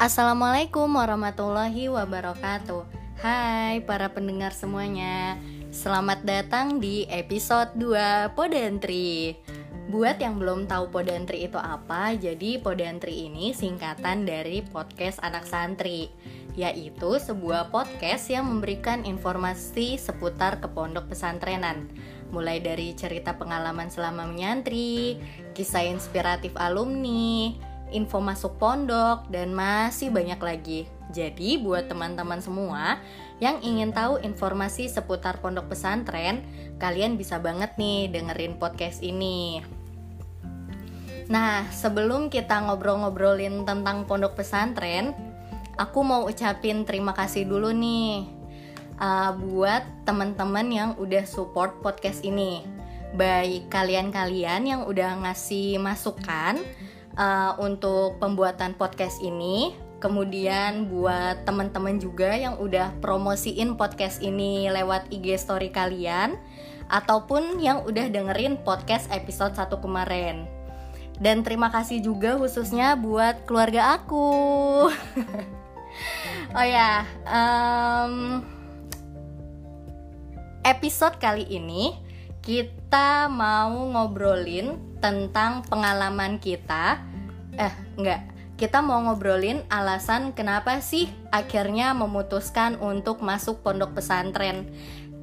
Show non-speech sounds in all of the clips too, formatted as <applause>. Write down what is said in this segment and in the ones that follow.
Assalamualaikum warahmatullahi wabarakatuh. Hai para pendengar semuanya. Selamat datang di episode 2 Podentri Buat yang belum tahu Podentri itu apa Jadi Podentri ini singkatan dari podcast anak santri Yaitu sebuah podcast yang memberikan informasi seputar kepondok pesantrenan. Mulai dari cerita pengalaman selama menyantri Kisah inspiratif alumni info masuk pondok, dan masih banyak lagi. Jadi, buat teman-teman semua yang ingin tahu informasi seputar pondok pesantren, kalian bisa banget nih dengerin podcast ini. Nah, sebelum kita ngobrol-ngobrolin tentang pondok pesantren, aku mau ucapin terima kasih dulu nih uh, buat teman-teman yang udah support podcast ini. Baik kalian-kalian yang udah ngasih masukan, uh, untuk pembuatan podcast ini. Kemudian buat teman-teman juga yang udah promosiin podcast ini lewat IG story kalian ataupun yang udah dengerin podcast episode 1 kemarin. Dan terima kasih juga khususnya buat keluarga aku. <laughs> oh ya, um, episode kali ini kita mau ngobrolin tentang pengalaman kita eh enggak kita mau ngobrolin alasan kenapa sih akhirnya memutuskan untuk masuk pondok pesantren.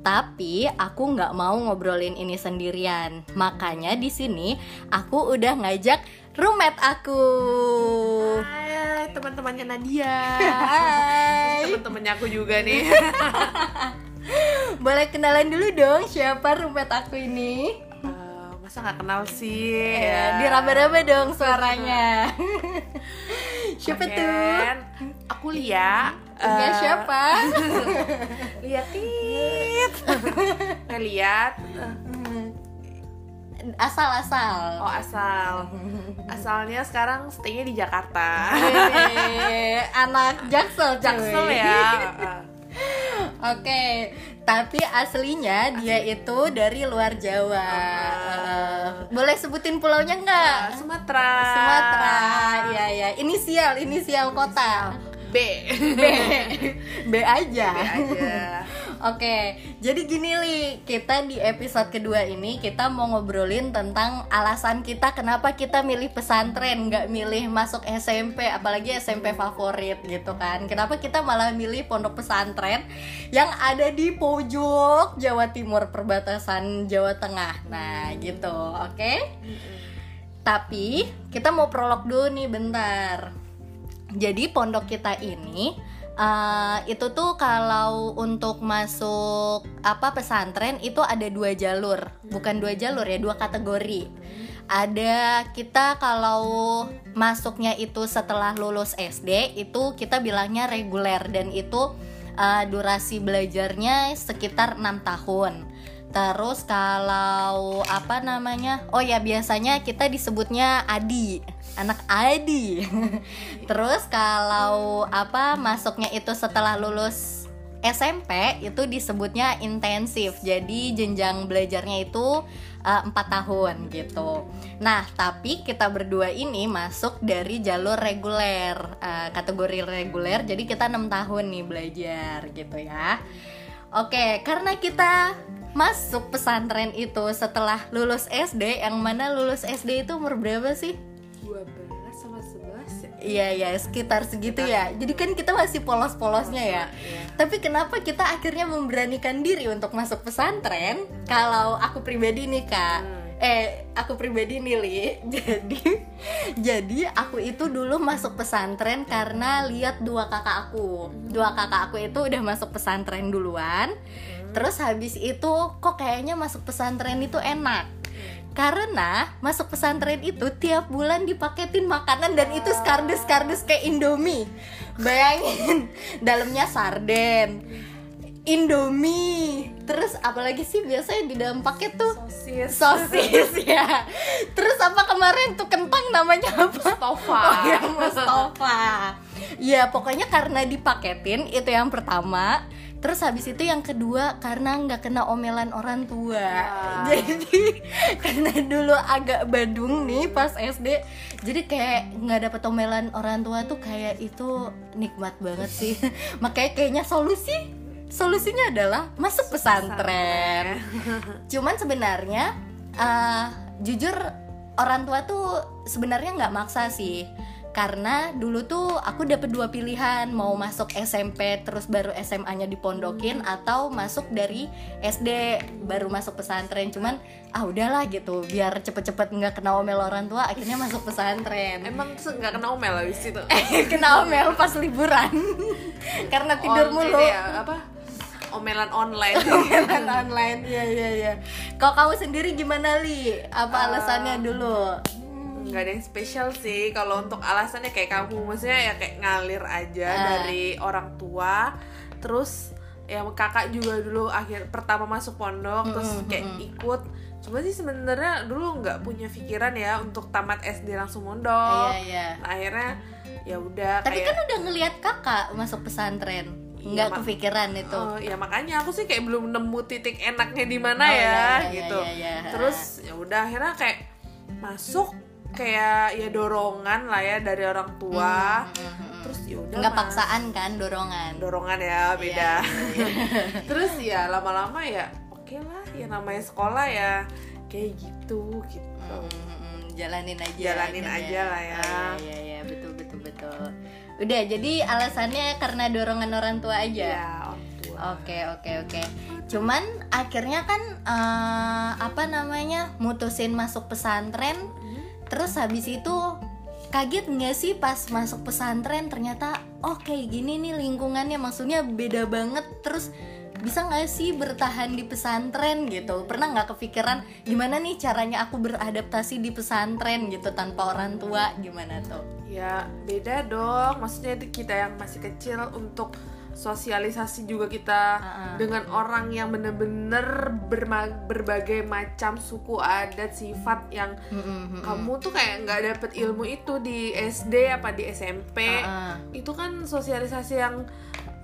Tapi aku nggak mau ngobrolin ini sendirian. Makanya di sini aku udah ngajak roommate aku. Hai teman-temannya Nadia. Hai. Teman-temannya aku juga nih. <laughs> Boleh kenalan dulu dong siapa roommate aku ini? Masa nggak kenal sih? Ya, diraba-raba dong suaranya. <laughs> Siapa tuh? Aku Lia. Uh, siapa? <laughs> Liatit lihat <laughs> asal asal. Oh asal. Asalnya sekarang staynya di Jakarta. Anak jaksel jaksel ya Oke, okay. tapi aslinya dia itu dari luar Jawa. Uh, boleh sebutin pulaunya nggak? Uh, Sumatera. Sumatera, ya ya. Inisial, inisial kota. B. B. B aja. B aja. Oke, jadi gini li, kita di episode kedua ini kita mau ngobrolin tentang alasan kita kenapa kita milih pesantren, nggak milih masuk SMP, apalagi SMP favorit gitu kan? Kenapa kita malah milih pondok pesantren yang ada di pojok Jawa Timur perbatasan Jawa Tengah, nah gitu, oke? Tapi kita mau prolog dulu nih bentar. Jadi pondok kita ini uh, itu tuh kalau untuk masuk apa pesantren itu ada dua jalur. Bukan dua jalur ya dua kategori. Ada kita kalau masuknya itu setelah lulus SD itu kita bilangnya reguler. Dan itu uh, durasi belajarnya sekitar enam tahun. Terus kalau apa namanya? Oh ya biasanya kita disebutnya Adi anak Adi. <laughs> Terus kalau apa masuknya itu setelah lulus SMP itu disebutnya intensif. Jadi jenjang belajarnya itu eh, empat uh, tahun gitu. Nah tapi kita berdua ini masuk dari jalur reguler, uh, kategori reguler. Jadi kita enam tahun nih belajar gitu ya. Oke, karena kita masuk pesantren itu setelah lulus SD, yang mana lulus SD itu umur berapa sih? 12 sama 11 ya? Iya ya sekitar segitu ya. Jadi kan kita masih polos-polosnya ya. Iya. Tapi kenapa kita akhirnya memberanikan diri untuk masuk pesantren? Kalau aku pribadi nih kak, hmm. eh aku pribadi nih li. <laughs> Jadi jadi aku itu dulu masuk pesantren karena lihat dua kakak aku. Dua kakak aku itu udah masuk pesantren duluan. Hmm. Terus habis itu kok kayaknya masuk pesantren itu enak karena masuk pesantren itu tiap bulan dipaketin makanan dan itu skardus skardus kayak Indomie. Bayangin <laughs> dalamnya sarden Indomie. Terus apalagi sih biasanya di dalam paket tuh? Sosis. Sosis <laughs> ya. Terus apa kemarin tuh kentang namanya apa? Mustafa. Oh ya Mustafa ya pokoknya karena dipaketin itu yang pertama. Terus habis itu yang kedua karena nggak kena omelan orang tua. Wah. jadi <laughs> karena dulu agak badung nih pas SD jadi kayak nggak dapet omelan orang tua tuh kayak itu nikmat banget sih. <laughs> Makanya kayaknya solusi solusinya adalah masuk pesantren. <laughs> Cuman sebenarnya eh, jujur orang tua tuh sebenarnya nggak maksa sih karena dulu tuh aku dapet dua pilihan mau masuk SMP terus baru SMA-nya dipondokin atau masuk dari SD baru masuk pesantren. Cuman ah udahlah gitu biar cepet-cepet nggak kena omel orang tua akhirnya masuk pesantren. Emang nggak kena omel habis itu. <laughs> kena omel pas liburan. <laughs> Karena tidur On- mulu. ya, apa? Omelan online. <laughs> Omelan online iya iya iya. Kalau kamu sendiri gimana li? Apa alasannya dulu nggak ada yang spesial sih kalau untuk alasannya kayak kamu maksudnya ya kayak ngalir aja Ah. dari orang tua terus ya kakak juga dulu akhir pertama masuk pondok terus kayak ikut cuma sih sebenarnya dulu nggak punya pikiran ya untuk tamat SD langsung mondok iya iya Nah, akhirnya ya udah Tapi kayak kan udah ngelihat kakak masuk pesantren, Iya, nggak Mak. kepikiran itu. Oh, ya makanya aku sih kayak belum nemu titik enaknya di mana Oh, ya iya, iya, gitu. iya, iya, iya. Terus ya udah akhirnya kayak masuk kayak ya dorongan lah ya dari orang tua. Terus ya udah Nggak paksaan kan, dorongan. dorongan ya beda. Iya, <laughs> Terus ya lama-lama ya oke lah ya namanya sekolah ya kayak gitu gitu. Mm, jalanin aja. Jalanin aja lah ya. Oh, iya, iya, iya, betul, betul, betul. Udah, jadi alasannya karena dorongan orang tua aja. Ya orang tua. Oke oke oke. Cuman akhirnya kan eh, apa namanya mutusin masuk pesantren. Terus habis itu kaget nggak sih pas masuk pesantren ternyata oh gini nih lingkungannya maksudnya beda banget. Terus bisa nggak sih bertahan di pesantren gitu? Pernah nggak kepikiran gimana nih caranya aku beradaptasi di pesantren gitu tanpa orang tua gimana tuh? Ya beda dong, maksudnya itu kita yang masih kecil untuk sosialisasi juga kita Uh-uh. dengan orang yang bener-bener berma- berbagai macam suku adat sifat yang mm-mm. kamu tuh kayak nggak dapet ilmu itu di SD apa di SMP Uh-uh. itu kan sosialisasi yang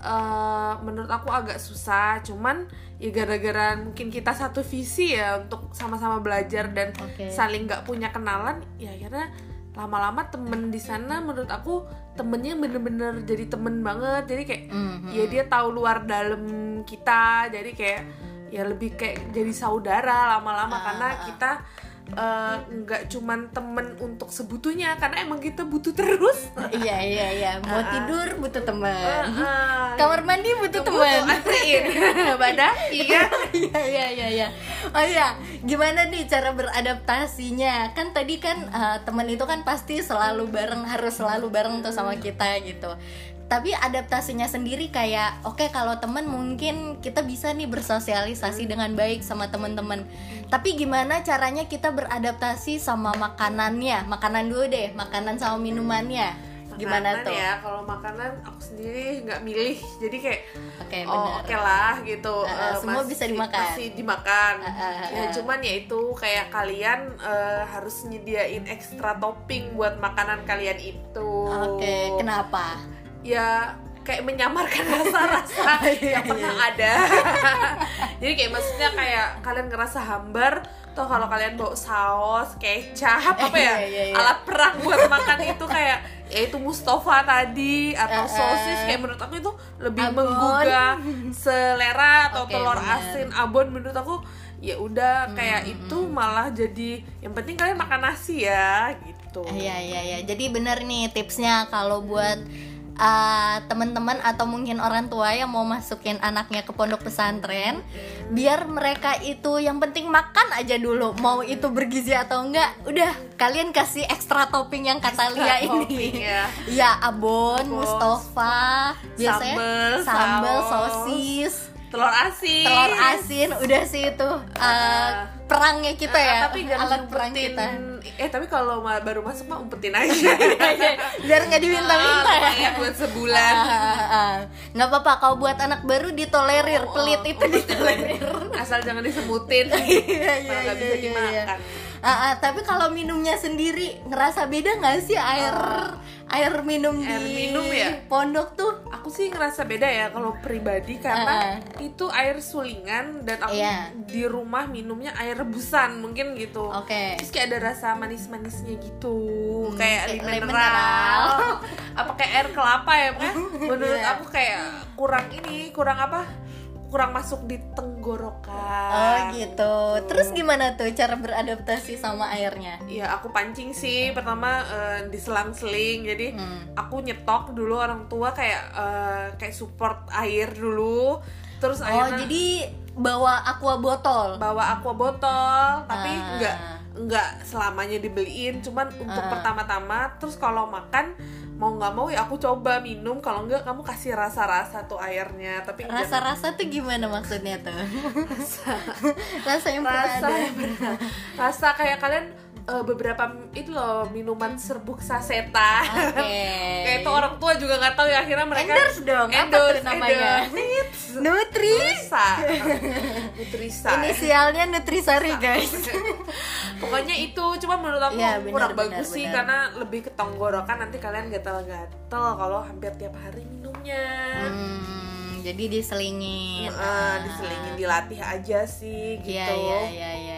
eh, menurut aku agak susah cuman ya gara-gara mungkin kita satu visi ya untuk sama-sama belajar dan Oke. saling nggak punya kenalan ya akhirnya lama-lama temen di sana menurut aku temennya bener-bener jadi temen banget jadi kayak Mhm. ya dia tahu luar dalam kita jadi kayak ya lebih kayak jadi saudara lama-lama Ah, karena ah. kita eh, nggak cuman temen untuk sebutuhnya karena emang kita butuh terus. Iya iya iya. Mau tidur butuh teman Eh, kamar mandi butuh teman anterin. <laughs> Badan iya. Iya iya iya iya. Oh iya. Gimana nih cara beradaptasinya? Kan tadi kan eh, teman itu kan pasti selalu bareng harus selalu bareng tuh sama kita gitu tapi adaptasinya sendiri kayak oke kalau temen mungkin kita bisa nih bersosialisasi dengan baik sama teman-teman tapi gimana caranya kita beradaptasi sama makanannya? Makanan dulu deh makanan sama minumannya. Gimana Makanan tuh? ya kalau makanan aku sendiri nggak milih. Jadi kayak oke oh oke lah gitu. Eh, Eh, semua masih- bisa dimakan. masih dimakan. Eh, eh, ya eh. cuman ya itu kayak kalian eh, harus nyediain ekstra topping buat makanan kalian itu. Oke kenapa ya kayak menyamarkan rasa-rasa <laughs> Iya, yang pernah ada <laughs> jadi kayak maksudnya kayak kalian ngerasa hambar toh kalau kalian bawa saus kecap apa ya <laughs> Iya, iya, alat perang buat makan itu kayak ya itu Mustafa tadi atau Eh, eh. sosis kayak menurut aku itu lebih Abon. menggugah selera atau Oke, telur benar. asin abon menurut aku ya udah Hmm, kayak itu malah jadi yang penting kalian makan nasi ya gitu Iya iya iya. Jadi bener nih tipsnya kalau buat uh, teman-teman atau mungkin orang tua yang mau masukin anaknya ke pondok pesantren, biar mereka itu yang penting makan aja dulu. Mau itu bergizi atau enggak, udah kalian kasih ekstra topping yang kata Lia ini. ya. Iya, <laughs> abon, Abon. Mustafa, biasanya Sambel, sambal, sosis, telur asin. Telur asin, udah sih itu uh, perangnya kita Ah, ya, tapi jangan alat perang kita. eh tapi kalau baru masuk mah umpetin aja. <laughs> Biar nggak diminta-minta Ah, ya. buat sebulan. Nggak apa-apa kalau buat anak baru ditolerir Oh, pelit oh, itu ditolerir. asal jangan disebutin. <laughs> Iya iya malah nggak iya bisa dimakan Ah, ah, tapi kalau minumnya sendiri ngerasa beda nggak sih air air minum Air di minum ya? pondok tuh? aku sih ngerasa beda ya kalau pribadi karena Uh-uh. itu air sulingan dan aku Iya. di rumah minumnya air rebusan mungkin gitu Oke. terus kayak ada rasa manis-manisnya gitu Hmm, kayak kayak air lemon mineral <laughs> apa kayak air kelapa ya Pokoknya <laughs> menurut Iya. aku kayak kurang ini kurang apa kurang masuk di tenggorokan Oh gitu. Terus gimana tuh cara beradaptasi sama airnya? ya aku pancing sih pertama eh, diselang-seling jadi Hmm. aku nyetok dulu orang tua kayak eh, kayak support air dulu terus Oh akhirnya jadi bawa aqua botol. bawa aqua botol tapi Ah. nggak nggak selamanya dibeliin cuman untuk Ah. pertama-tama terus kalau makan mau nggak mau ya aku coba minum kalau nggak kamu kasih rasa-rasa tuh airnya tapi jangan- Rasa-rasa tuh gimana maksudnya tuh? <laughs> Rasa yang pernah rasa ada. yang benar. rasa kayak kalian eh, beberapa itu loh minuman serbuk sasetan Oke. <laughs> kayak itu orang tua juga nggak tahu ya akhirnya mereka Endorse dong. Apa Endorse, tuh namanya? endorse. Nutrisa Nutrisa <laughs> Inisialnya Nutrisari guys. Pokoknya itu cuma menurut aku Iya, benar, kurang benar, bagus sih benar. karena lebih ke tenggorokan nanti kalian gatal-gatal kalau hampir tiap hari minumnya Hmm, jadi diselingin. Eh, diselingin dilatih aja sih gitu Iya iya iya iya ya.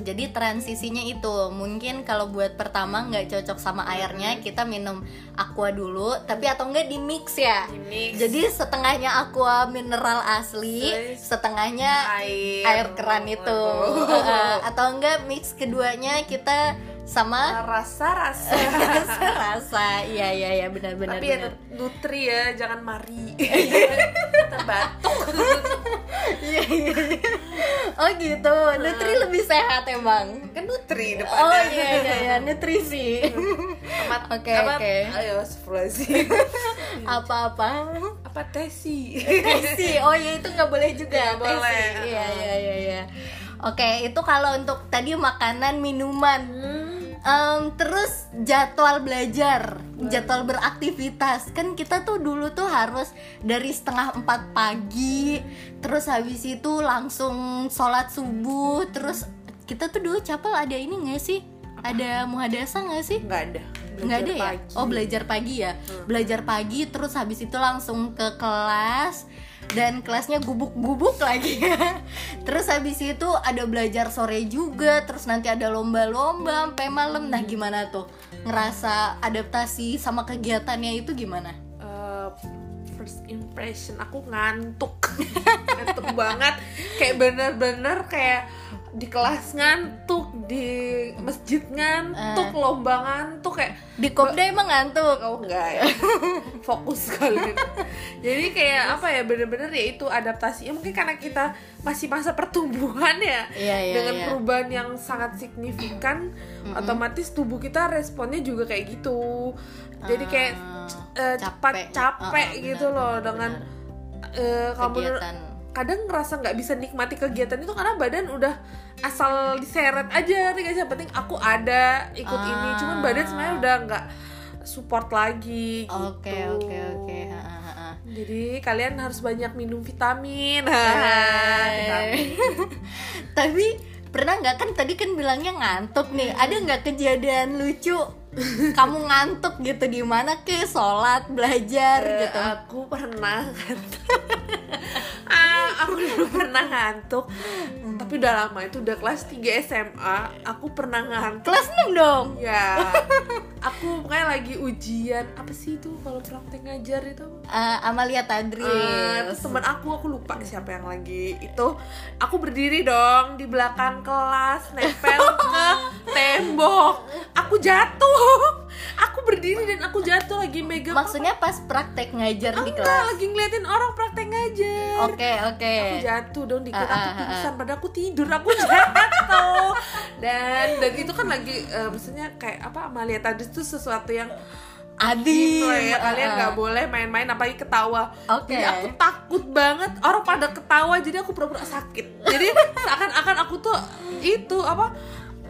Jadi transisinya itu mungkin kalau buat pertama nggak cocok sama airnya kita minum aqua dulu, tapi atau enggak di mix ya. Di-mix. Jadi setengahnya aqua mineral asli, Terus setengahnya air air keran itu. <laughs> Atau enggak mix keduanya kita sama rasa-rasa rasa rasa. Iya iya iya benar benar tapi ya benar. nutri ya jangan mari <laughs> terbatuk Iya iya. Oh gitu. Nutri lebih sehat emang. kan nutri depannya Oh iya iya iya nutrisi. Oke, oke. ayo astagfirullahaladzim. Apa-apa? apa tesi Tesi. Oh iya itu nggak boleh juga. Nggak tesi. boleh. Iya iya iya iya. Oke, itu kalau untuk tadi makanan, minuman. Em, terus jadwal belajar, jadwal beraktivitas. Kan kita tuh dulu tuh harus dari setengah empat pagi, terus habis itu langsung sholat subuh, terus kita tuh dulu capel ada ini nggak sih? Ada muhadasa nggak sih? nggak ada nggak ada ya pagi. oh belajar pagi ya belajar pagi terus habis itu langsung ke kelas dan kelasnya gubuk-gubuk lagi. <laughs> Terus habis itu ada belajar sore juga terus nanti ada lomba-lomba sampai malam. Nah gimana tuh? Ngerasa adaptasi sama kegiatannya itu gimana? Eh, first impression aku ngantuk. <laughs> Ngantuk banget. Kayak bener-bener kayak di kelas ngantuk di masjid ngantuk lomba ngantuk kayak di kopda emang ngantuk? Oh enggak ya. <laughs> Fokus kali. Jadi kayak apa ya bener-bener ya itu adaptasinya mungkin karena kita masih masa pertumbuhan ya Iya, iya, dengan iya. perubahan yang sangat signifikan otomatis tubuh kita responnya juga kayak gitu. Jadi kayak eh, cepat capek. capek ah, gitu benar, loh benar, dengan menurut- kegiatan kadang ngerasa nggak bisa nikmati kegiatan itu karena badan udah asal diseret aja gak sih? Yang penting aku ada ikut ini cuman Ah. badan sebenarnya udah nggak support lagi gitu oke oke oke Ha, ha, ha, ha. jadi kalian harus banyak minum vitamin. <laughs> Tapi pernah nggak kan tadi kan bilangnya ngantuk nih. Ada nggak kejadian lucu? <laughs> Kamu ngantuk gitu di mana ke? Sholat belajar Eh, gitu? aku pernah ngantuk. <laughs> Ah, aku dulu pernah ngantuk. Tapi udah lama itu udah kelas 3 SMA aku pernah ngantuk. Kelas 6 dong. ya. Aku pokoknya lagi ujian. Apa sih itu kalau praktek ngajar itu? Eh, Amalia Eh, Tadris. terus teman aku aku lupa siapa yang lagi. Itu aku berdiri dong di belakang kelas nempel ke <laughs> tembok. Aku jatuh aku berdiri dan aku jatuh lagi megang Maksudnya pas praktek ngajar di enggak kelas. lagi ngeliatin orang praktek ngajar Oke oke. aku jatuh dong dikit Ah, aku ah, ah, pingsan padahal aku tidur aku <laughs> jatuh dan dan itu kan lagi eh, maksudnya kayak apa Amalia tadi itu sesuatu yang Adi. gitu ya kalian Ah, nggak ah. boleh main-main apalagi ketawa Oke. jadi aku takut banget orang pada ketawa jadi aku pura-pura sakit jadi seakan-akan aku tuh itu apa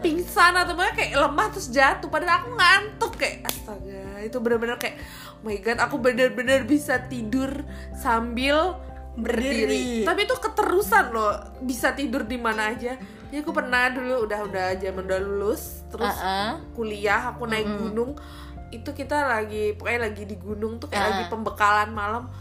pingsan atau apa kayak lemah terus jatuh. Padahal aku ngantuk kayak astaga itu bener-bener kayak oh my god aku bener-bener bisa tidur sambil Berdiri. berdiri. Tapi itu keterusan loh bisa tidur di mana aja. Jadi aku pernah dulu udah udah zaman udah lulus terus Uh-uh. kuliah aku naik gunung. Itu kita lagi pokoknya lagi di gunung tuh kayak lagi pembekalan malam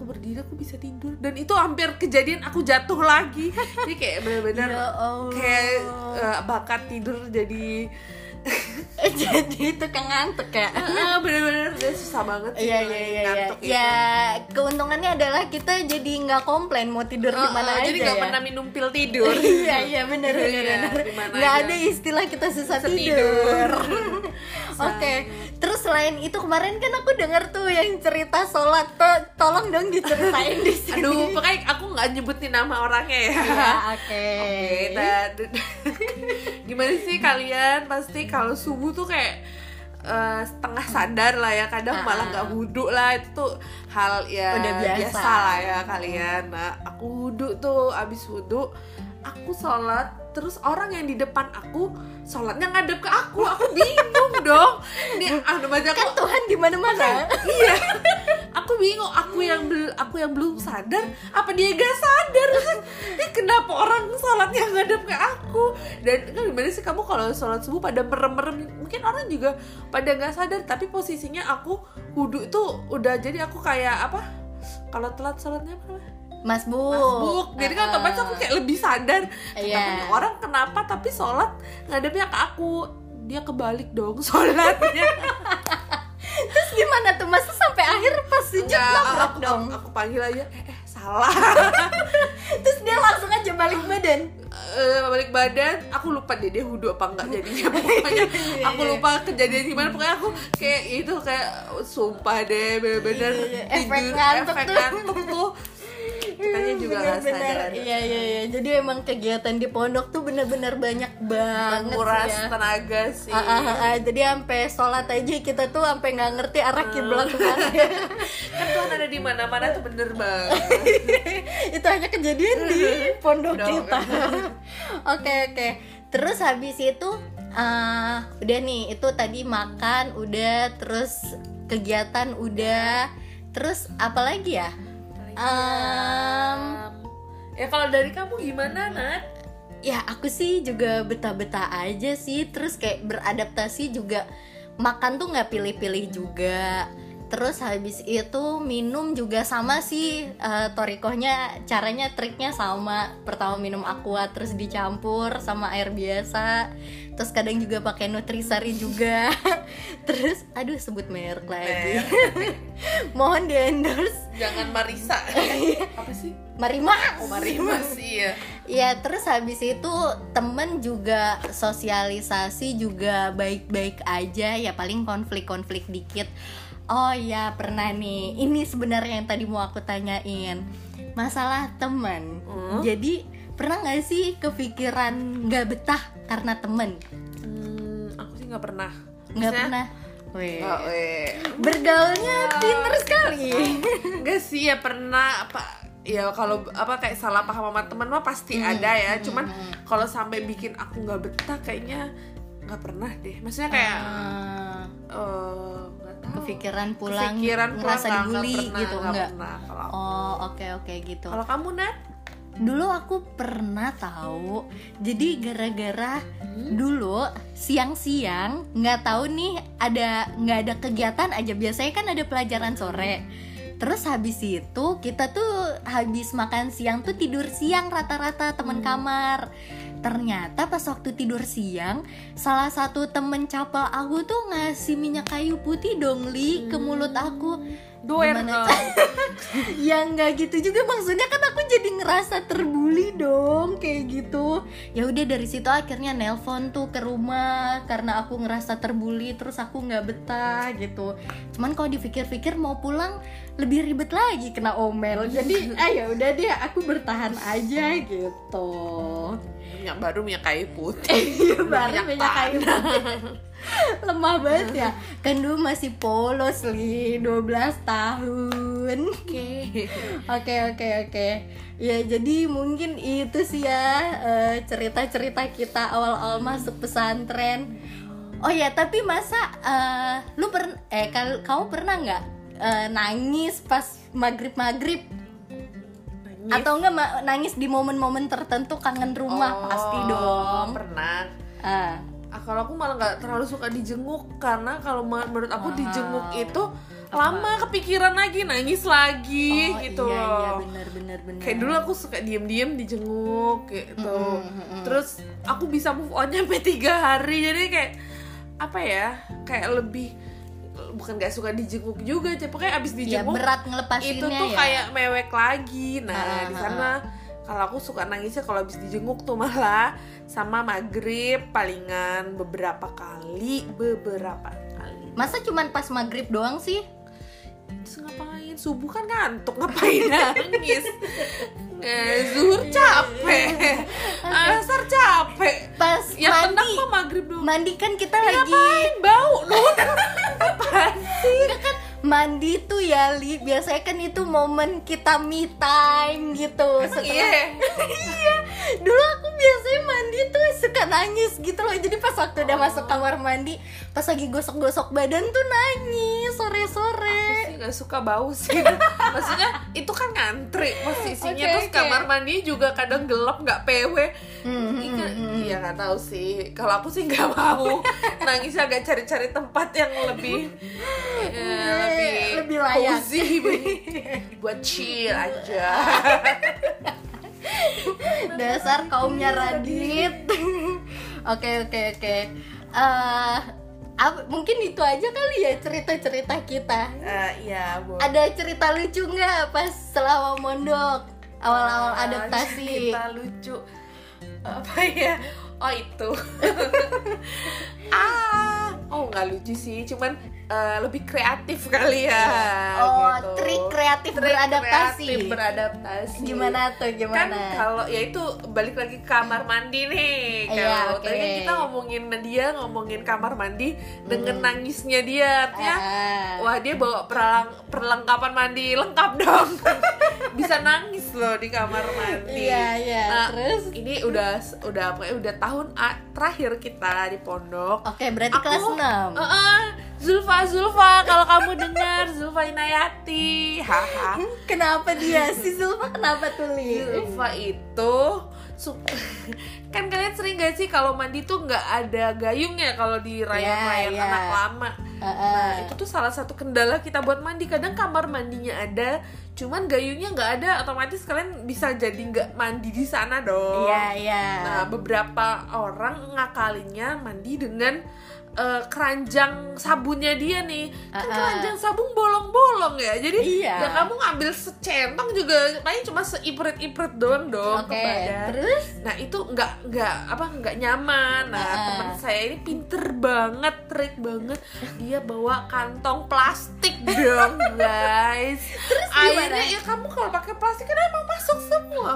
aku berdiri aku bisa tidur. Dan itu hampir kejadian aku jatuh lagi. Jadi kayak bener-bener <laughs> Ya kayak eh, bakat tidur jadi <laughs> jadi itu kan ngantuk ya Ah, bener-bener udah susah banget sih Iya iya iya iya. ngantuk itu. Ya keuntungannya adalah kita jadi nggak komplain mau tidur di Oh, mana oh, aja jadi nggak ya. pernah minum pil tidur <laughs> iya iya benar benar Iya, benar. di mana Nggak ada istilah kita susah tidur. <laughs> Oke. Terus selain itu kemarin kan aku dengar tuh yang cerita sholat To- tolong dong diceritain di sini. aduh pokoknya aku nggak nyebutin nama orangnya ya Ya, oke. Oke, dan gimana sih kalian pasti kalau subuh tuh kayak eh, setengah sadar lah ya kadang Ah. malah nggak wudhu lah itu tuh hal ya Udah biasa. lah ya kalian nah aku wudhu tuh abis wudhu aku sholat terus orang yang di depan aku sholatnya ngadep ke aku aku bingung dong ini <laughs> anu baca Kan Tuhan di mana-mana. iya <laughs> aku bingung aku yang bel aku yang belum sadar apa dia gak sadar? <laughs> Ini kenapa orang sholatnya ngadep ke aku? Dan kan gimana sih kamu kalau sholat subuh pada merem-merem? Mungkin orang juga pada nggak sadar tapi posisinya aku wudhu tuh udah jadi aku kayak apa? Kalau telat sholatnya apa namanya? Mas Bu. masbuk. Jadi kan otomatis aku kayak lebih sadar. Iya. Kenapa orang kenapa tapi sholat ngadepnya ke aku? Dia kebalik dong <laughs> sholatnya <laughs> Terus gimana tuh? Masa sampai akhir pas sujud nabrak aku, dong? aku, aku panggil aja eh, eh salah <laughs> Terus dia langsung aja balik badan. Eh, balik badan aku lupa deh dia wudhu apa enggak jadinya <laughs> pokoknya aku lupa kejadian gimana pokoknya aku kayak itu kayak sumpah deh bener-bener Iya, iya. Efek ngantuk tuh. Kitanya juga nggak Bener-bener. sadar Iya iya iya. Jadi emang kegiatan di pondok tuh bener-bener banyak banget menguras ya. tenaga sih Ah, ah, ah, ah. Jadi sampai sholat aja kita tuh sampai nggak ngerti arah kiblat <laughs> ke mana. kan Tuhan ada di mana-mana tuh bener <laughs> banget itu hanya kejadian di pondok Pondok. kita. <laughs> Oke oke. Terus habis itu eh, udah nih itu tadi makan udah terus kegiatan udah terus apa lagi ya? Em, ya kalau dari kamu gimana Nat? ya aku sih juga betah-betah aja sih terus kayak beradaptasi juga makan tuh nggak pilih-pilih juga terus habis itu minum juga sama sih eh, torikohnya caranya triknya sama. Pertama minum aqua terus dicampur sama air biasa. Terus kadang juga pakai nutrisari juga. <laughs> Terus aduh sebut merek lagi. <laughs> Mohon di endorse. Jangan Marisa. <laughs> Apa sih? Marima. Oh Marimas iya. Ya terus habis itu temen juga sosialisasi juga baik-baik aja. Ya paling konflik-konflik dikit Oh ya pernah nih ini sebenarnya yang tadi mau aku tanyain masalah temen Hmm? Jadi pernah nggak sih kepikiran nggak betah karena temen? Hmm, aku sih nggak pernah Nggak Maksudnya- pernah. Weh. Oh, eh. Bergaulnya pinter sekali. <laughs> Enggak sih ya pernah apa ya kalau apa kayak salah paham sama teman mah pasti ada ya cuman kalau sampai bikin aku nggak betah kayaknya nggak pernah deh maksudnya kayak nggak tahu kepikiran pulang Kepikiran pulang ngerasa nggak dibully pernah, gitu nggak enggak? pernah kalau aku. Oh oke oke gitu. kalau kamu Nat Dulu aku pernah tahu. Jadi gara-gara dulu siang-siang nggak tahu nih ada nggak ada kegiatan aja biasanya kan ada pelajaran sore. Terus habis itu kita tuh habis makan siang tuh tidur siang rata-rata temen kamar. Ternyata pas waktu tidur siang salah satu temen capel aku tuh ngasih minyak kayu putih dong li ke mulut aku. Doer Gimana, dong. <laughs> ya nggak gitu juga. Maksudnya kan aku jadi ngerasa terbully dong kayak gitu. Ya udah dari situ akhirnya nelpon tuh ke rumah karena aku ngerasa terbully terus aku nggak betah gitu. Cuman kalau dipikir-pikir mau pulang lebih ribet lagi kena omel. Jadi <laughs> ah ya udah deh aku bertahan aja gitu. Minyak baru minyak kayu putih. <laughs> Iya baru Minyak minyak kayu <laughs> lemah banget ya kan dulu masih polos li 12 tahun oke <laughs> Oke oke oke. Ya jadi mungkin itu sih ya eh, cerita-cerita kita awal-awal masuk pesantren. Oh ya tapi masa eh, lu per eh kal- kamu pernah nggak eh, nangis pas maghrib maghrib? atau enggak nangis di momen-momen tertentu kangen rumah Oh, pasti dong pernah ah. Ah, kalau aku malah nggak terlalu suka dijenguk karena kalau menurut aku Wow. dijenguk itu lama kepikiran lagi nangis lagi Oh, gitu iya, iya loh. bener bener bener. Kayak dulu aku suka diem-diem dijenguk gitu. Mm-mm, mm-mm. terus aku bisa move on sampai <laughs> tiga hari jadi kayak apa ya kayak lebih bukan gak suka dijenguk juga tapi pokoknya abis ya dijenguk berat ngelepasinnya itu tuh ya. kayak mewek lagi. Nah Ah, di ah, sana kalau aku suka nangisnya kalau habis dijenguk tuh malah sama maghrib palingan beberapa kali beberapa kali. Masa cuman pas maghrib doang sih? Terus ngapain? Subuh kan ngantuk ngapain <laughs> nangis? Eh, zuhur capek. Asar capek. Pas yang tenang mandi mah maghrib doang. mandi kan kita lagi ngapain? Bau Nun <laughs> apaan sih? Enggak kan mandi tuh ya li. Biasanya kan itu momen kita me time gitu Emang iya? <laughs> Iya. Dulu aku mandi tuh suka nangis gitu loh. Jadi pas waktu udah Oh. masuk kamar mandi pas lagi gosok-gosok badan tuh nangis aku sore-sore sih nggak suka bau sih. <laughs> Maksudnya itu kan ngantri posisinya. Oke, terus oke. kamar mandi juga kadang gelap nggak pw Hmm, hmm, Iya, hmm, hmm. iya nggak tahu sih. Kalau aku sih nggak mau <laughs> nangis agak cari-cari tempat yang lebih eh, lebih Lebih layak. cozy, <laughs> buat chill aja dasar kaumnya Radit. <laughs> Oke oke oke. Eh, mungkin itu aja kali ya cerita-cerita kita. Eh, iya bu. Ada cerita lucu nggak pas selama mondok? Awal-awal Ah, adaptasi. cerita lucu. Apa ya? Oh itu. <laughs> Ah oh nggak lucu sih. Cuman eh, lebih kreatif kali ya oh gitu. trik kreatif Trik beradaptasi kreatif beradaptasi gimana tuh kan gimana kalau ya itu balik lagi ke kamar mandi nih Iya, kalau oke. tadi kan kita ngomongin dia ngomongin kamar mandi dengan nangisnya dia artinya Ah. wah dia bawa perlang- perlengkapan mandi lengkap dong <laughs> bisa nangis loh di kamar mandi Iya, iya. Nah, Terus? ini udah udah pokoknya udah tahun terakhir kita di pondok oke berarti kelas 6 Heeh, Zulfa Zulfa kalau kamu dengar Zulfa Inayati. Haha. Kenapa dia? Si Zulfa kenapa tuh Li? Zulfa itu <laughs> kan kalian sering gak sih kalau mandi tuh nggak ada gayung ya kalau di rayon-rayon Iya, iya. anak lama. Nah itu tuh salah satu kendala kita buat mandi. Kadang kamar mandinya ada Cuman gayungnya nggak ada. Otomatis kalian bisa jadi nggak mandi di sana dong. Iya iya. Nah beberapa orang ngakalinnya mandi dengan eh, keranjang sabunnya dia nih Kan Uh-uh. keranjang sabun bolong-bolong ya Jadi Iya. ya kamu ngambil secentong juga Paling cuma seipret-ipret doang dong badan terus Nah itu nggak nggak apa nggak nyaman. Nah Ah. teman saya ini pinter banget, trik banget. Dia bawa kantong plastik dong <laughs> guys. Terus akhirnya ya kamu kalau pakai plastik kan emang masuk semua.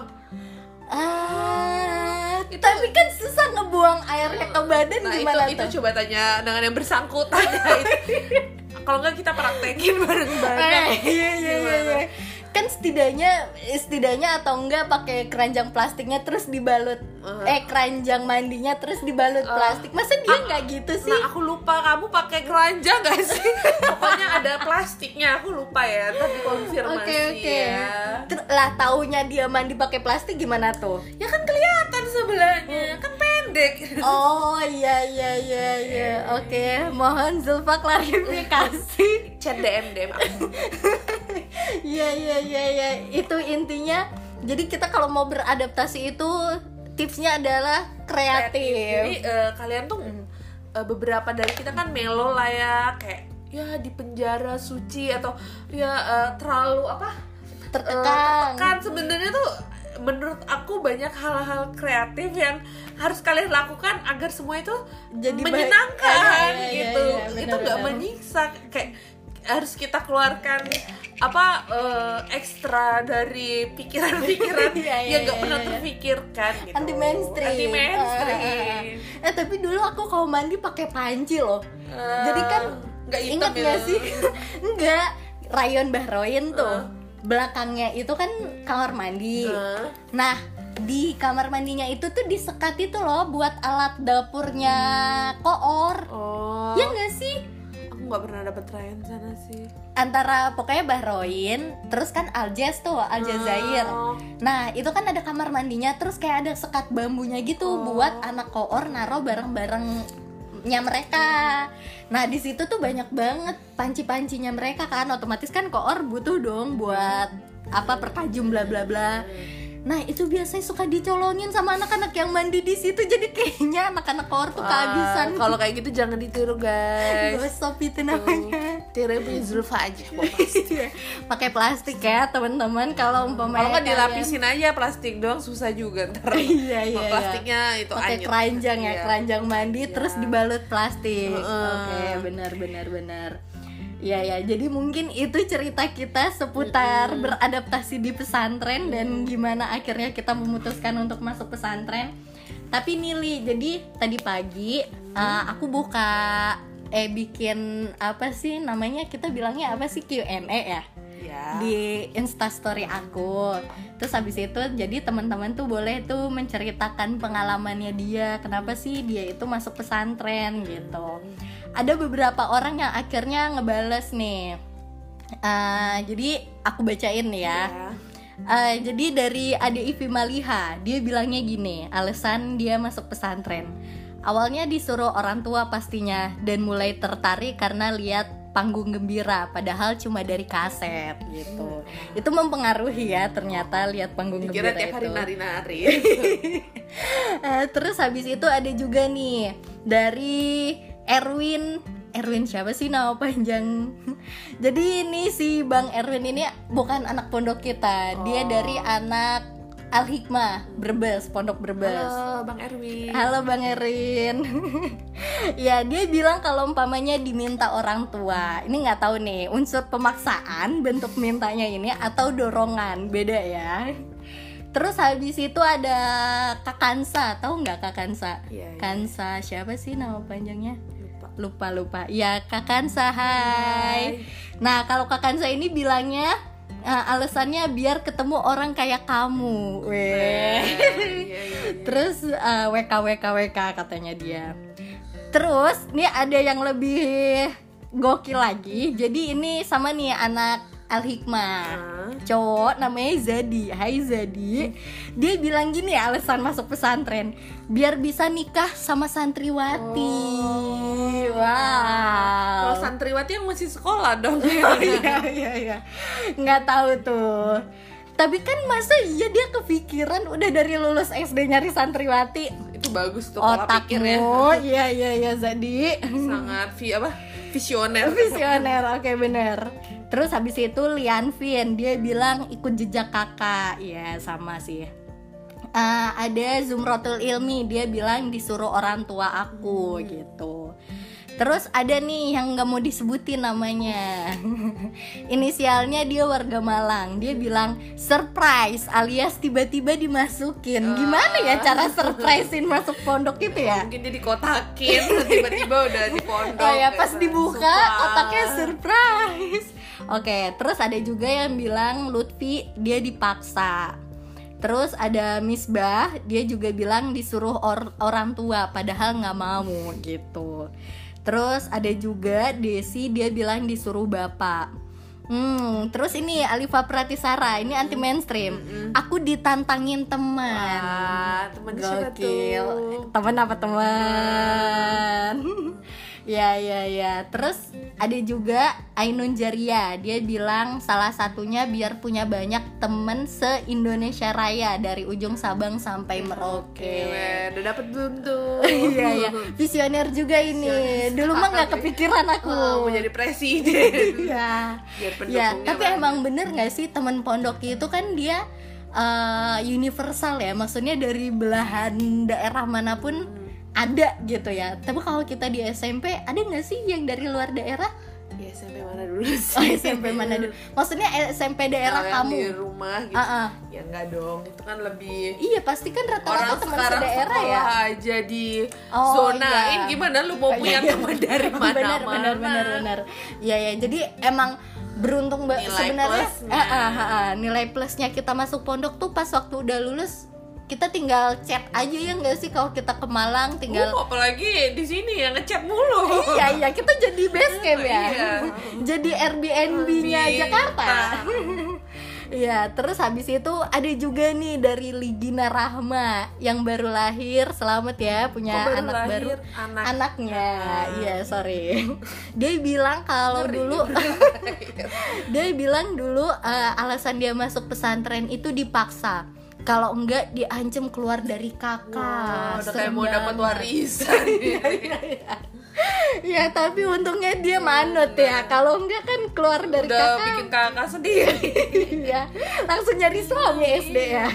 ah tapi kan susah ngebuang airnya ke badan Nah itu gimana itu tuh coba tanya dengan yang bersangkutan ya. <laughs> itu. Kalau nggak kita praktekin bareng-bareng. Eh, iya iya iya. Kan setidaknya setidaknya atau enggak pakai keranjang plastiknya terus dibalut Uh. eh keranjang mandinya terus dibalut Uh. plastik masa dia nggak gitu sih Nah aku lupa kamu pakai keranjang gak sih? <laughs> Pokoknya ada plastiknya aku lupa ya. Tapi konfirmasi oke oke ya. Ter- lah taunya dia mandi pakai plastik gimana tuh Ya kan kelihatan sebelahnya, kan pendek. oh iya iya iya iya oke mohon Zulfa klarifikasi Chat DM DM. Iya iya iya iya itu intinya jadi kita kalau mau beradaptasi itu tipsnya adalah kreatif. Jadi eh, kalian tuh eh, beberapa dari kita kan melo lah ya, kayak ya di penjara suci atau ya eh, terlalu apa? Tertekan. tertekan. Sebenarnya tuh menurut aku banyak hal-hal kreatif yang harus kalian lakukan agar semua itu Jadi baik. menyenangkan Iya, iya, gitu. iya, iya, itu nggak menyiksa kayak harus kita keluarkan apa eh, ekstra dari pikiran-pikiran <laughs> iya, yang nggak iya, pernah iya. terpikirkan gitu. anti mainstream. Anti mainstream. Ah, ah, ah. Eh tapi dulu aku kalau mandi pakai panci loh. Eh, Jadi kan nggak ingat ya? nggak sih? <laughs> Enggak. Rayon Bahroin tuh. Ah. Belakangnya itu kan kamar mandi. Eh, Nah, di kamar mandinya itu tuh disekat itu loh buat alat dapurnya koor. oh, Ya nggak sih? aku nggak pernah dapet Ryan sana sih antara pokoknya Bahroin terus kan Aljaz tuh Aljazair Oh. nah itu kan ada kamar mandinya terus kayak ada sekat bambunya gitu Oh. buat anak koor naro barang-barangnya mereka. Nah di situ tuh banyak banget panci-pancinya mereka kan. Otomatis kan koor butuh dong buat apa pertajum bla bla bla Nah itu biasanya suka dicolongin sama anak-anak yang mandi di situ jadi kayaknya anak-anak koor tuh kehabisan. kalau kayak gitu jangan ditiru guys Gosop itu namanya. tiru punya Zulfa aja. <laughs> Iya. pakai plastik ya teman-teman kalau umpamanya kalau nggak kalian- dilapisin aja plastik doang susah juga ntar <laughs> iya iya iya. plastiknya itu pakai keranjang ya Iya. keranjang mandi terus dibalut plastik oke benar benar benar Iya ya, jadi mungkin itu cerita kita seputar beradaptasi di pesantren dan gimana akhirnya kita memutuskan untuk masuk pesantren. Tapi Nili, jadi tadi pagi uh, aku buka eh bikin apa sih namanya? Kita bilangnya apa sih? Q&A ya? ya di instastory aku. Terus habis itu jadi teman-teman tuh boleh tuh menceritakan pengalamannya dia. Kenapa sih dia itu masuk pesantren gitu ada beberapa orang yang akhirnya ngebales nih Eh, jadi aku bacain ya Ya. Eh, jadi dari Ade Ivi Maliha, dia bilangnya gini, alasan dia masuk pesantren. Awalnya disuruh orang tua pastinya dan mulai tertarik karena lihat panggung gembira, padahal cuma dari kaset gitu. Itu mempengaruhi ya ternyata lihat panggung Dikira gembira tiap hari itu. nari-nari <laughs> Eh, terus habis itu ada juga nih dari Erwin Erwin siapa sih nama panjang? <laughs> Jadi ini si Bang Erwin ini bukan anak pondok kita, dia Oh. dari anak Al Hikmah Brebes, Pondok Brebes. Halo Bang Erwin Halo Bang Erin. <laughs> ya dia bilang kalau umpamanya diminta orang tua, ini nggak tahu nih unsur pemaksaan bentuk mintanya ini atau dorongan beda ya. Terus habis itu ada Kakansa, tahu nggak Kakansa? Iya, iya. Kansa siapa sih nama panjangnya? Lupa. Lupa. Ya Kakansa, hai. Nah kalau Kakansa ini bilangnya eh, alasannya biar ketemu orang kayak kamu. Weh. Iya, iya, iya. Terus uh, WK WK WK katanya dia. Terus nih ada yang lebih gokil lagi. Jadi ini sama nih anak Al Hikmah. Hah? Cowok namanya Zadi. Hai Zadi. Dia bilang gini alasan masuk pesantren, biar bisa nikah sama santriwati. Wow. Kalau santriwati yang masih sekolah dong Oh <laughs> iya iya iya nggak tahu tuh tapi kan masa iya dia kepikiran udah dari lulus SD nyari santriwati Itu bagus tuh pola pikirnya otakmu <laughs> iya iya iya Zadi Sangat vi apa? Visioner visioner oke bener terus habis itu Lian Vin dia bilang ikut jejak kakak. Ya sama sih. Eh, ada Zumrotul Ilmi dia bilang disuruh orang tua aku gitu. Terus ada nih yang nggak mau disebutin namanya. <laughs> Inisialnya dia warga Malang. Dia bilang surprise alias tiba-tiba dimasukin. Gimana ya cara surprisein masuk pondok itu ya? Mungkin dia dikotakin <laughs> Tiba-tiba udah di pondok. Oh ya pas dibuka surprise. otaknya surprise. Oke, terus ada juga yang bilang Lutfi dia dipaksa. Terus ada Misbah, dia juga bilang disuruh or- orang tua padahal nggak mau gitu. Terus ada juga Desi dia bilang disuruh bapak. Hmm, terus ini Alifa Pratisara, ini anti mainstream. Aku ditantangin teman. Ah, teman siapa tuh? Temen apa teman? <laughs> ya ya ya. Terus ada juga Ainun Jaria. Dia bilang salah satunya biar punya banyak temen se Indonesia Raya dari ujung Sabang sampai Merauke. Oke, udah dapet belum tuh? <laughs> Iya ya, visioner juga ini. Dulu mah nggak kepikiran aku. Oh, mau jadi presiden <laughs> Iya. Ya, pendukungnya tapi banyak. emang bener nggak sih teman pondok itu kan dia eh, universal ya, maksudnya dari belahan daerah mana pun ada gitu ya. Tapi kalau kita di SMP ada nggak sih yang dari luar daerah? Ya SMP mana dulu <laughs> sih? Oh, SMP mana dulu? Maksudnya SMP daerah yang kamu? di rumah gitu Ah, ah. Ya enggak dong, itu kan lebih Iya pasti kan rata-rata teman sekolah ya. aja di Oh, zonain iya. gimana lu mau punya Iya. teman dari <laughs> mana benar benar benar benar iya ya jadi emang beruntung ba- Nilai sebenarnya plusnya. ah, nilai plusnya kita masuk pondok tuh pas waktu udah lulus kita tinggal chat aja ya nggak sih kalau kita ke Malang tinggal Uh, apalagi di sini yang ngechat mulu iya iya kita jadi base camp ya Iya. jadi Airbnb-nya Airbnb. Jakarta Nah. Iya, terus habis itu ada juga nih dari Ligina Rahma yang baru lahir, selamat ya punya Kok baru anak lahir? baru, Anak. anaknya. Ah. Iya, sorry. Dia bilang kalau dulu <laughs> dia bilang dulu eh, alasan dia masuk pesantren itu dipaksa. Kalau enggak diancam keluar dari kakak. Udah kayak mau dapat warisan <laughs> Ya tapi untungnya dia manut ya. Kalau enggak kan keluar dari udah kakak. bikin kakak sendiri <laughs> Iya, langsung nyari suami SD ya.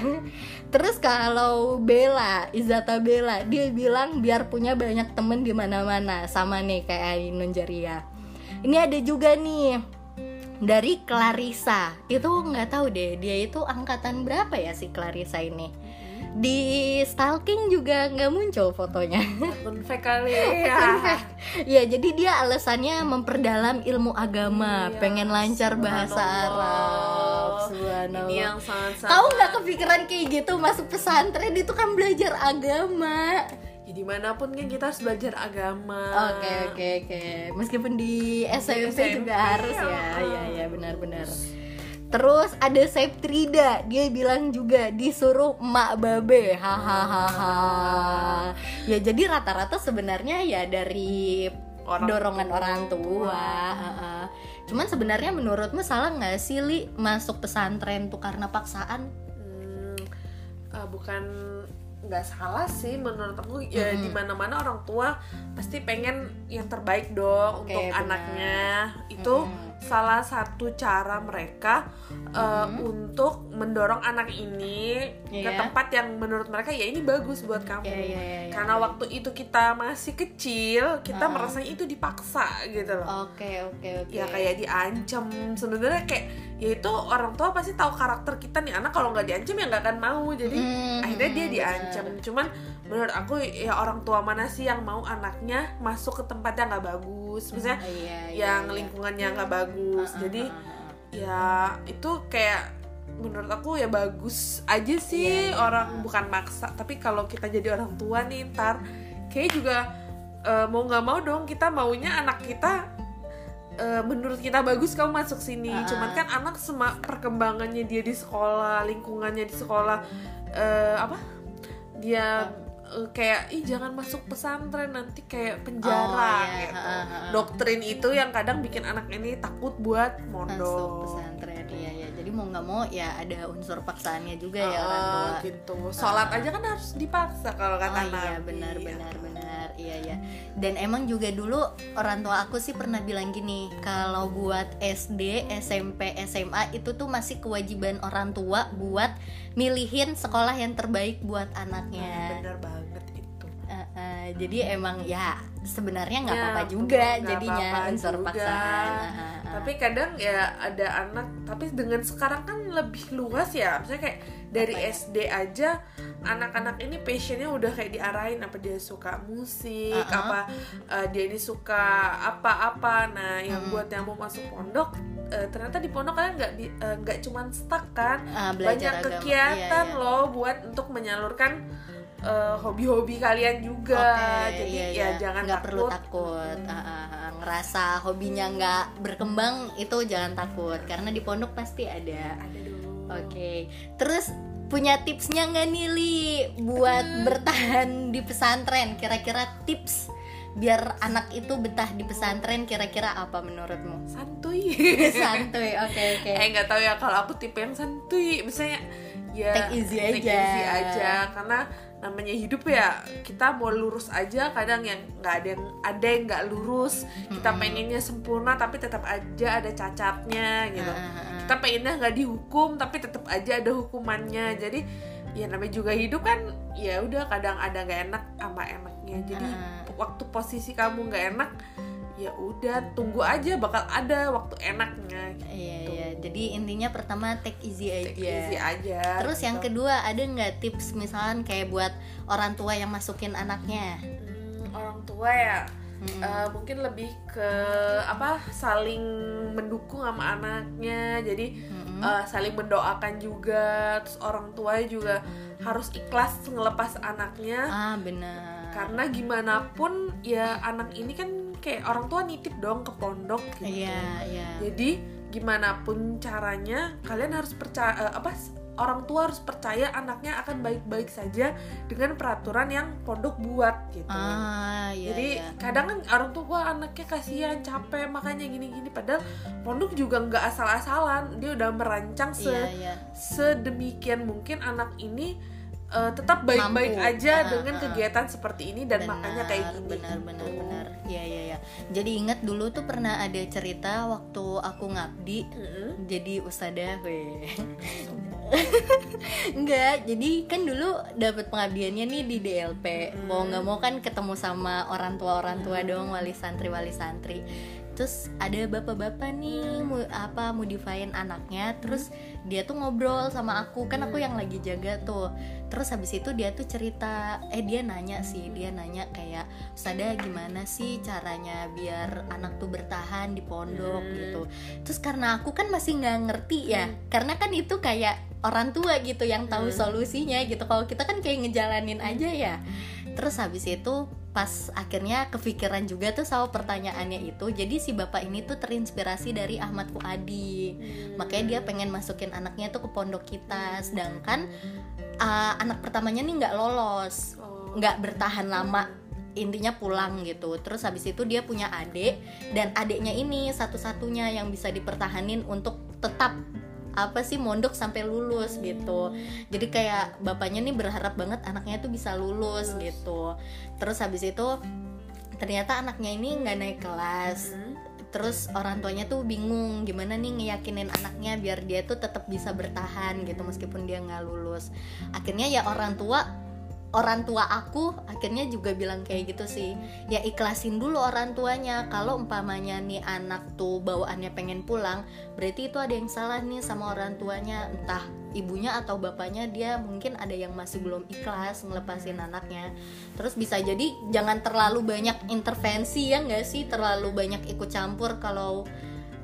Terus kalau Bella, Izata Bella, dia bilang biar punya banyak temen di mana-mana, sama nih kayak Ainun Jaria. Ini ada juga nih dari Clarissa. Itu nggak tahu deh, dia itu angkatan berapa ya si Clarissa ini? Di stalking juga nggak muncul fotonya. akun fake kali ya. <laughs> Ya, jadi dia alasannya memperdalam ilmu agama, Iya, pengen lancar bahasa. Arab. Subhanallah. ini yang sangat Tahu nggak kepikiran kayak gitu masuk pesantren itu kan belajar agama. Ya di mana pun kan kita harus belajar agama Oke oke oke. Meskipun di SMP, SMP, juga harus ya. ya. Iya benar-benar. Terus ada Septrida, dia bilang juga disuruh emak babe, hahaha. Ya jadi rata-rata sebenarnya ya dari Orang dorongan tua. orang tua. Cuman sebenarnya menurutmu salah nggak sih li masuk pesantren tuh karena paksaan? Hmm, eh, bukan nggak salah sih menurut aku ya Mm-mm. di mana mana orang tua pasti pengen yang terbaik dong Oke, untuk benar. anaknya itu Mm-mm. Salah satu cara mereka eh, Mm-mm. untuk mendorong anak ini ke Iya. tempat yang menurut mereka ya ini bagus buat kamu Iya, iya, iya, iya. karena waktu itu kita masih kecil kita Uh-uh. merasanya itu dipaksa gitu loh Oke oke oke. ya kayak diancam sebenarnya kayak ya itu orang tua pasti tahu karakter kita nih anak kalau nggak diancam ya nggak akan mau jadi Mm, akhirnya dia diancam cuman menurut aku ya orang tua mana sih yang mau anaknya masuk ke tempat yang nggak bagus misalnya Iya, iya, yang iya. lingkungannya nggak bagus Uh-uh, jadi uh-uh. ya itu kayak menurut aku ya bagus aja sih Iya, iya. orang bukan maksa tapi kalau kita jadi orang tua nih ntar kayak juga eh, mau nggak mau dong kita maunya anak kita eh, menurut kita bagus kamu masuk sini Ah. cuman kan anak sema perkembangannya dia di sekolah lingkungannya di sekolah eh, apa dia eh, kayak ih jangan masuk pesantren nanti kayak penjara Oh, iya. gitu. Ha, ha, ha. doktrin itu yang kadang bikin anak ini takut buat masuk mondok pesantren iya ya jadi mau nggak mau ya ada unsur paksaannya juga ya Ah, orang tua gitu sholat aja kan harus dipaksa kalau kata oh iya benar benar benar iya ya dan emang juga dulu orang tua aku sih pernah bilang gini kalau buat SD SMP SMA itu tuh masih kewajiban orang tua buat milihin sekolah yang terbaik buat anaknya. Benar banget itu. Eh, eh, jadi emang ya sebenarnya nggak Ya, apa-apa juga nggak jadinya apa-apa unsur juga. paksaan Ah, ah, ah. tapi kadang ya ada anak tapi dengan sekarang kan lebih luas ya. Misalnya kayak dari Apa ya? SD aja anak-anak ini passionnya udah kayak diarahin apa dia suka musik Uh-uh. apa eh, dia ini suka apa-apa nah yang Mm. buat yang mau masuk pondok eh, ternyata di pondok kalian nggak eh, nggak cuman stuck kan Ah, banyak agama. kegiatan Iya, iya. loh buat untuk menyalurkan eh, hobi-hobi kalian juga Oke, jadi iya, ya iya. jangan nggak takut perlu takut Ah, ah, ah. ngerasa hobinya nggak berkembang itu jangan takut karena di pondok pasti ada ada oke terus punya tipsnya nggak nih Li? Buat bertahan di pesantren kira-kira tips biar anak itu betah di pesantren kira-kira apa menurutmu? Santuy. <laughs> Santuy oke oke. Eh nggak tahu ya kalau aku tipe yang santuy misalnya ya Take easy take aja. easy aja karena namanya hidup ya kita mau lurus aja kadang yang nggak ada yang ada yang nggak lurus kita pengennya sempurna tapi tetap aja ada cacatnya gitu. Ah, ah, ah. kita pengennya nggak dihukum tapi tetap aja ada hukumannya jadi ya namanya juga hidup kan ya udah kadang ada nggak enak sama enaknya jadi Ah. waktu posisi kamu nggak enak ya udah tunggu aja bakal ada waktu enaknya Iya iya. Jadi intinya pertama take easy aja. Take easy aja Terus yang gitu. kedua ada nggak tips misalkan kayak buat orang tua yang masukin anaknya? Hmm, orang tua ya eh, mungkin lebih ke apa saling mendukung sama anaknya. Jadi eh, saling mendoakan juga. Terus orang tua juga harus ikhlas ngelepas anaknya. Ah benar. Karena gimana pun ya anak ini kan kayak orang tua nitip dong ke pondok gitu. Iya iya. Jadi gimana pun caranya kalian harus percaya eh, apa orang tua harus percaya anaknya akan baik-baik saja dengan peraturan yang pondok buat gitu ah iya jadi iya. kadang kan orang tua "Wah, anaknya kasihan capek makanya gini-gini padahal pondok juga nggak asal-asalan dia udah merancang se iya iya sedemikian mungkin anak ini eh, tetap baik-baik aja Ah, dengan ah. kegiatan seperti ini dan makanya kayak gini benar gitu. benar benar iya iya iya jadi ingat dulu tuh pernah ada cerita waktu aku ngabdi Mm-mm. jadi ustadzah weh <laughs> <laughs> Enggak, jadi kan dulu dapat pengabdiannya nih di DLP. Mau nggak mau kan ketemu sama orang tua orang tua dong, wali santri wali santri. Terus ada bapak-bapak nih, mau apa mau difain anaknya. Terus dia tuh ngobrol sama aku, kan aku yang lagi jaga tuh. Terus habis itu dia tuh cerita, eh dia nanya sih, dia nanya kayak, Ustazah gimana sih caranya biar anak tuh bertahan di pondok gitu. Terus karena aku kan masih nggak ngerti ya, karena kan itu kayak orang tua gitu yang tahu solusinya gitu. Kalau kita kan kayak ngejalanin aja ya. Terus habis itu pas akhirnya kepikiran juga tuh sama pertanyaannya itu. Jadi si bapak ini tuh terinspirasi dari Ahmad Fuadi. Makanya dia pengen masukin anaknya tuh ke pondok kita. Sedangkan uh, anak pertamanya nih nggak lolos, Oh. nggak bertahan lama intinya pulang gitu terus habis itu dia punya adik dan adiknya ini satu-satunya yang bisa dipertahanin untuk tetap apa sih mondok sampai lulus gitu. Jadi kayak bapaknya nih berharap banget anaknya tuh bisa lulus gitu. Terus habis itu ternyata anaknya ini nggak naik kelas. Hmm. terus orang tuanya tuh bingung gimana nih ngeyakinin anaknya biar dia tuh tetap bisa bertahan gitu meskipun dia nggak lulus. Akhirnya ya orang tua orang tua aku akhirnya juga bilang kayak gitu sih. Ya ikhlasin dulu orang tuanya. Kalau umpamanya nih anak tuh bawaannya pengen pulang berarti itu ada yang salah nih sama orang tuanya. Entah ibunya atau bapaknya dia mungkin ada yang masih belum ikhlas ngelepasin anaknya. Terus bisa jadi jangan terlalu banyak intervensi ya nggak sih? Terlalu banyak ikut campur kalau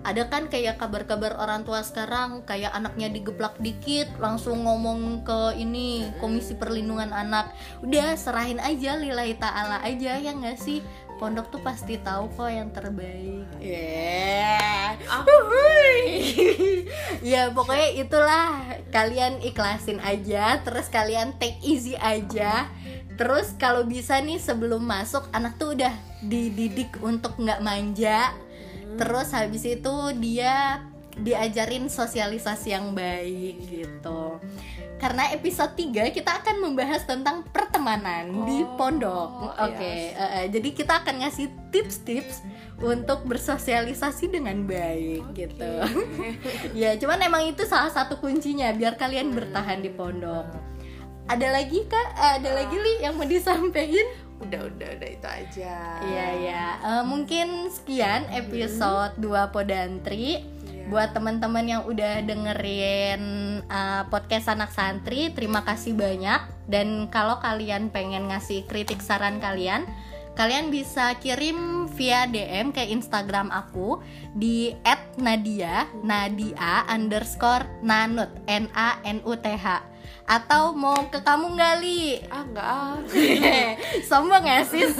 ada kan kayak kabar-kabar orang tua sekarang kayak anaknya digeblak dikit langsung ngomong ke ini komisi perlindungan anak. Udah serahin aja lillahi ta'ala aja ya nggak sih? Pondok tuh pasti tahu kok yang terbaik. Yeah. <laughs> ya pokoknya itulah. Kalian ikhlasin aja terus kalian take easy aja. Terus kalau bisa nih sebelum masuk anak tuh udah dididik untuk nggak manja terus habis itu dia diajarin sosialisasi yang baik gitu. Karena episode 3 kita akan membahas tentang pertemanan di Oh, pondok. oke yes. eh, eh, jadi kita akan ngasih tips-tips untuk bersosialisasi dengan baik gitu. <laughs> Ya cuman emang itu salah satu kuncinya biar kalian bertahan di pondok. Ada lagi kak? Ada lagi li yang mau disampaikan udah udah udah itu aja Iya ya, Eh, mungkin sekian episode 2 Podantri. Iya. Buat teman-teman yang udah dengerin eh, podcast anak santri, terima kasih banyak. Dan kalau kalian pengen ngasih kritik saran kalian, kalian bisa kirim via DM ke Instagram aku di @nadia nadia underscore nanut n a n u t h atau mau ke kamu nggak li? Ah nggak ah. <laughs> Sombong ya sis? <laughs>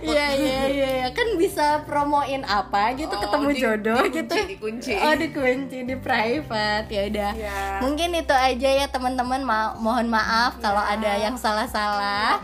Iya iya iya kan bisa promoin apa gitu Oh, ketemu di- jodoh dikunci, gitu. dikunci. oh dikunci di private. Ya udah. Iya. mungkin itu aja ya teman-teman. Ma- mohon maaf kalau ada yang salah-salah